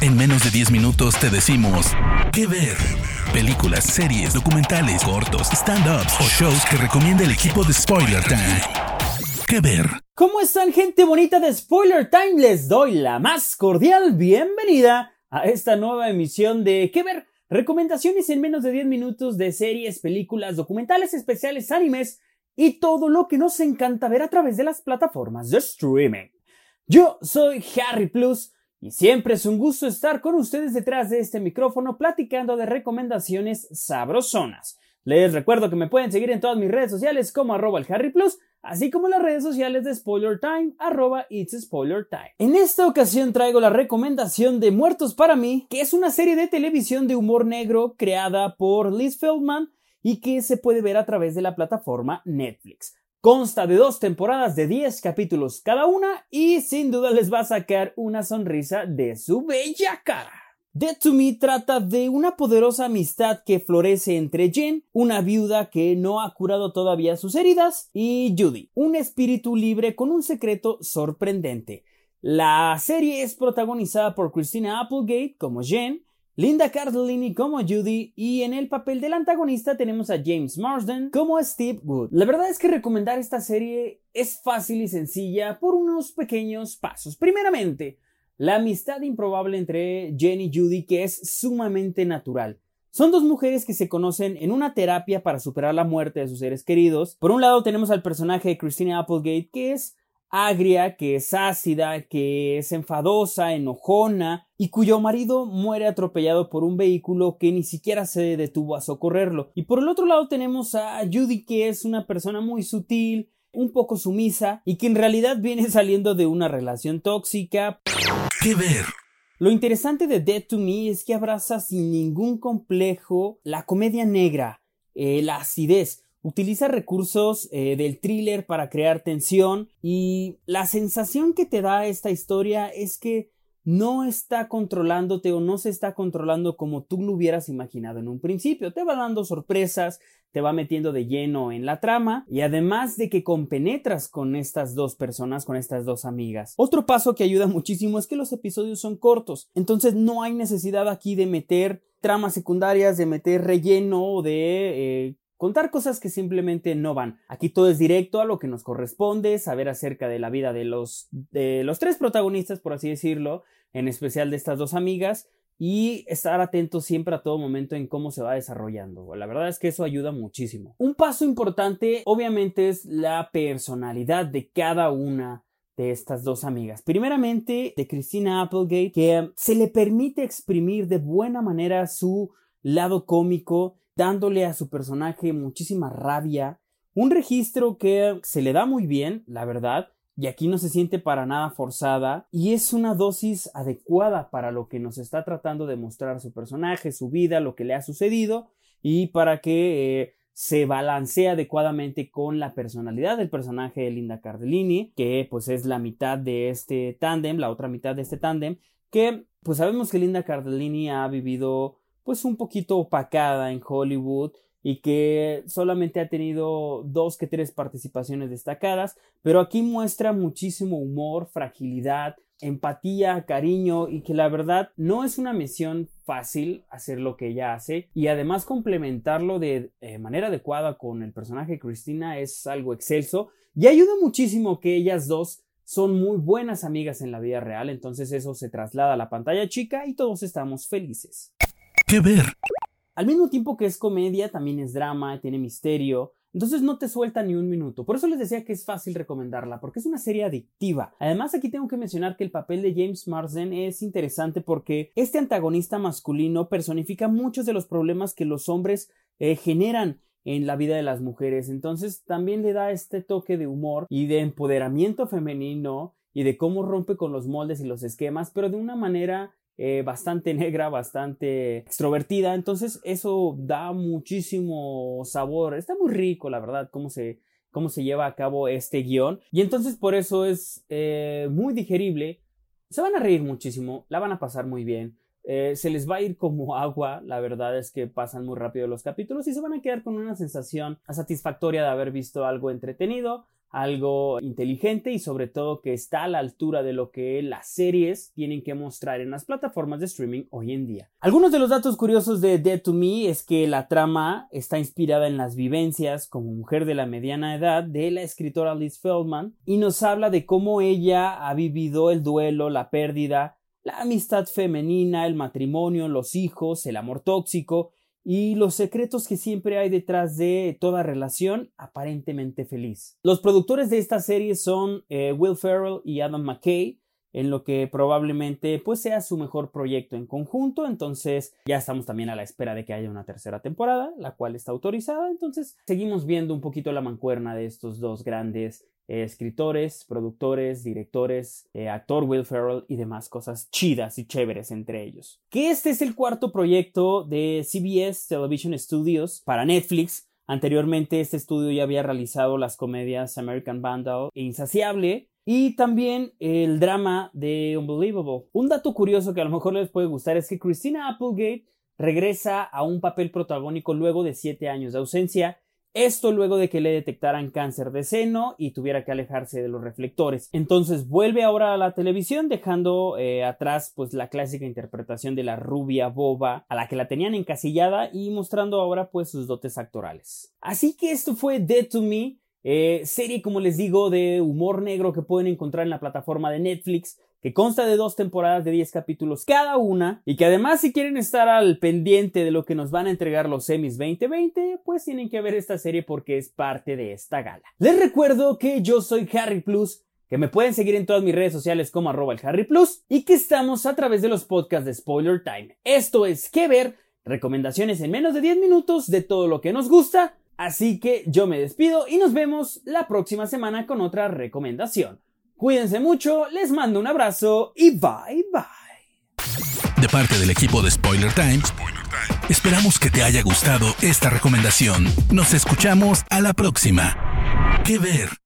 En menos de 10 minutos te decimos qué ver. Películas, series, documentales, cortos, stand-ups o shows que recomienda el equipo de Spoiler Time. ¿Qué ver? ¿Cómo están gente bonita de Spoiler Time? Les doy la más cordial bienvenida a esta nueva emisión de ¿Qué ver? Recomendaciones en menos de 10 minutos de series, películas, documentales especiales, animes y todo lo que nos encanta ver a través de las plataformas de streaming. Yo soy Harry Plus y siempre es un gusto estar con ustedes detrás de este micrófono platicando de recomendaciones sabrosonas. Les recuerdo que me pueden seguir en todas mis redes sociales como arroba así como las redes sociales de Spoiler Time, arroba Time. En esta ocasión traigo la recomendación de Muertos para mí, que es una serie de televisión de humor negro creada por Liz Feldman y que se puede ver a través de la plataforma Netflix. Consta de dos temporadas de 10 capítulos cada una y sin duda les va a sacar una sonrisa de su bella cara. Dead to Me trata de una poderosa amistad que florece entre Jen, una viuda que no ha curado todavía sus heridas, y Judy, un espíritu libre con un secreto sorprendente. La serie es protagonizada por Christina Applegate como Jen, Linda Cardellini como Judy y en el papel del antagonista tenemos a James Marsden como Steve Wood. La verdad es que recomendar esta serie es fácil y sencilla por unos pequeños pasos. Primeramente, la amistad improbable entre Jen y Judy que es sumamente natural. Son dos mujeres que se conocen en una terapia para superar la muerte de sus seres queridos. Por un lado tenemos al personaje de Christina Applegate que es agria, que es ácida, que es enfadosa, enojona y cuyo marido muere atropellado por un vehículo que ni siquiera se detuvo a socorrerlo. Y por el otro lado tenemos a Judy que es una persona muy sutil, un poco sumisa y que en realidad viene saliendo de una relación tóxica. ¿Qué ver? Lo interesante de Dead to Me es que abraza sin ningún complejo la comedia negra, eh, la acidez, Utiliza recursos eh, del thriller para crear tensión y la sensación que te da esta historia es que no está controlándote o no se está controlando como tú lo hubieras imaginado en un principio. Te va dando sorpresas, te va metiendo de lleno en la trama y además de que compenetras con estas dos personas, con estas dos amigas. Otro paso que ayuda muchísimo es que los episodios son cortos, entonces no hay necesidad aquí de meter tramas secundarias, de meter relleno, de eh, contar cosas que simplemente no van. Aquí todo es directo a lo que nos corresponde, saber acerca de la vida de los, de los tres protagonistas, por así decirlo, en especial de estas dos amigas, y estar atento siempre a todo momento en cómo se va desarrollando. La verdad es que eso ayuda muchísimo. Un paso importante, obviamente, es la personalidad de cada una de estas dos amigas. Primeramente, de Christina Applegate, que se le permite exprimir de buena manera su lado cómico dándole a su personaje muchísima rabia, un registro que se le da muy bien, la verdad, y aquí no se siente para nada forzada y es una dosis adecuada para lo que nos está tratando de mostrar su personaje, su vida, lo que le ha sucedido y para que eh, se balancee adecuadamente con la personalidad del personaje de Linda Cardellini, que pues es la mitad de este tándem, la otra mitad de este tándem, que pues sabemos que Linda Cardellini ha vivido pues un poquito opacada en Hollywood y que solamente ha tenido dos que tres participaciones destacadas, pero aquí muestra muchísimo humor, fragilidad, empatía, cariño y que la verdad no es una misión fácil hacer lo que ella hace y además complementarlo de eh, manera adecuada con el personaje Cristina es algo excelso y ayuda muchísimo que ellas dos son muy buenas amigas en la vida real, entonces eso se traslada a la pantalla chica y todos estamos felices. ¿Qué ver? Al mismo tiempo que es comedia, también es drama, tiene misterio, entonces no te suelta ni un minuto. Por eso les decía que es fácil recomendarla, porque es una serie adictiva. Además, aquí tengo que mencionar que el papel de James Marsden es interesante porque este antagonista masculino personifica muchos de los problemas que los hombres eh, generan en la vida de las mujeres. Entonces también le da este toque de humor y de empoderamiento femenino y de cómo rompe con los moldes y los esquemas, pero de una manera eh, bastante negra, bastante extrovertida, entonces eso da muchísimo sabor, está muy rico la verdad cómo se, cómo se lleva a cabo este guion. Y entonces por eso es eh, muy digerible, se van a reír muchísimo, la van a pasar muy bien. Eh, se les va a ir como agua, la verdad es que pasan muy rápido los capítulos y se van a quedar con una sensación satisfactoria de haber visto algo entretenido, algo inteligente y sobre todo que está a la altura de lo que las series tienen que mostrar en las plataformas de streaming hoy en día. Algunos de los datos curiosos de Dead to Me es que la trama está inspirada en las vivencias como mujer de la mediana edad de la escritora Liz Feldman y nos habla de cómo ella ha vivido el duelo, la pérdida, la amistad femenina, el matrimonio, los hijos, el amor tóxico y los secretos que siempre hay detrás de toda relación aparentemente feliz. Los productores de esta serie son eh, Will Ferrell y Adam McKay, en lo que probablemente pues sea su mejor proyecto en conjunto, entonces ya estamos también a la espera de que haya una tercera temporada, la cual está autorizada, entonces seguimos viendo un poquito la mancuerna de estos dos grandes eh, escritores, productores, directores, eh, actor Will Ferrell y demás cosas chidas y chéveres entre ellos. Que este es el cuarto proyecto de CBS Television Studios para Netflix. Anteriormente este estudio ya había realizado las comedias American Vandal e Insaciable y también el drama de Unbelievable. Un dato curioso que a lo mejor les puede gustar es que Christina Applegate regresa a un papel protagónico luego de siete años de ausencia esto luego de que le detectaran cáncer de seno y tuviera que alejarse de los reflectores. Entonces vuelve ahora a la televisión dejando eh, atrás pues la clásica interpretación de la rubia boba a la que la tenían encasillada y mostrando ahora pues sus dotes actorales. Así que esto fue Dead to Me, eh, serie como les digo de humor negro que pueden encontrar en la plataforma de Netflix que consta de dos temporadas de 10 capítulos cada una y que además si quieren estar al pendiente de lo que nos van a entregar los semis 2020, pues tienen que ver esta serie porque es parte de esta gala. Les recuerdo que yo soy Harry Plus, que me pueden seguir en todas mis redes sociales como arroba el Harry Plus y que estamos a través de los podcasts de Spoiler Time. Esto es que ver, recomendaciones en menos de 10 minutos de todo lo que nos gusta, así que yo me despido y nos vemos la próxima semana con otra recomendación. Cuídense mucho, les mando un abrazo y bye bye. De parte del equipo de Spoiler Times, esperamos que te haya gustado esta recomendación. Nos escuchamos a la próxima. ¿Qué ver?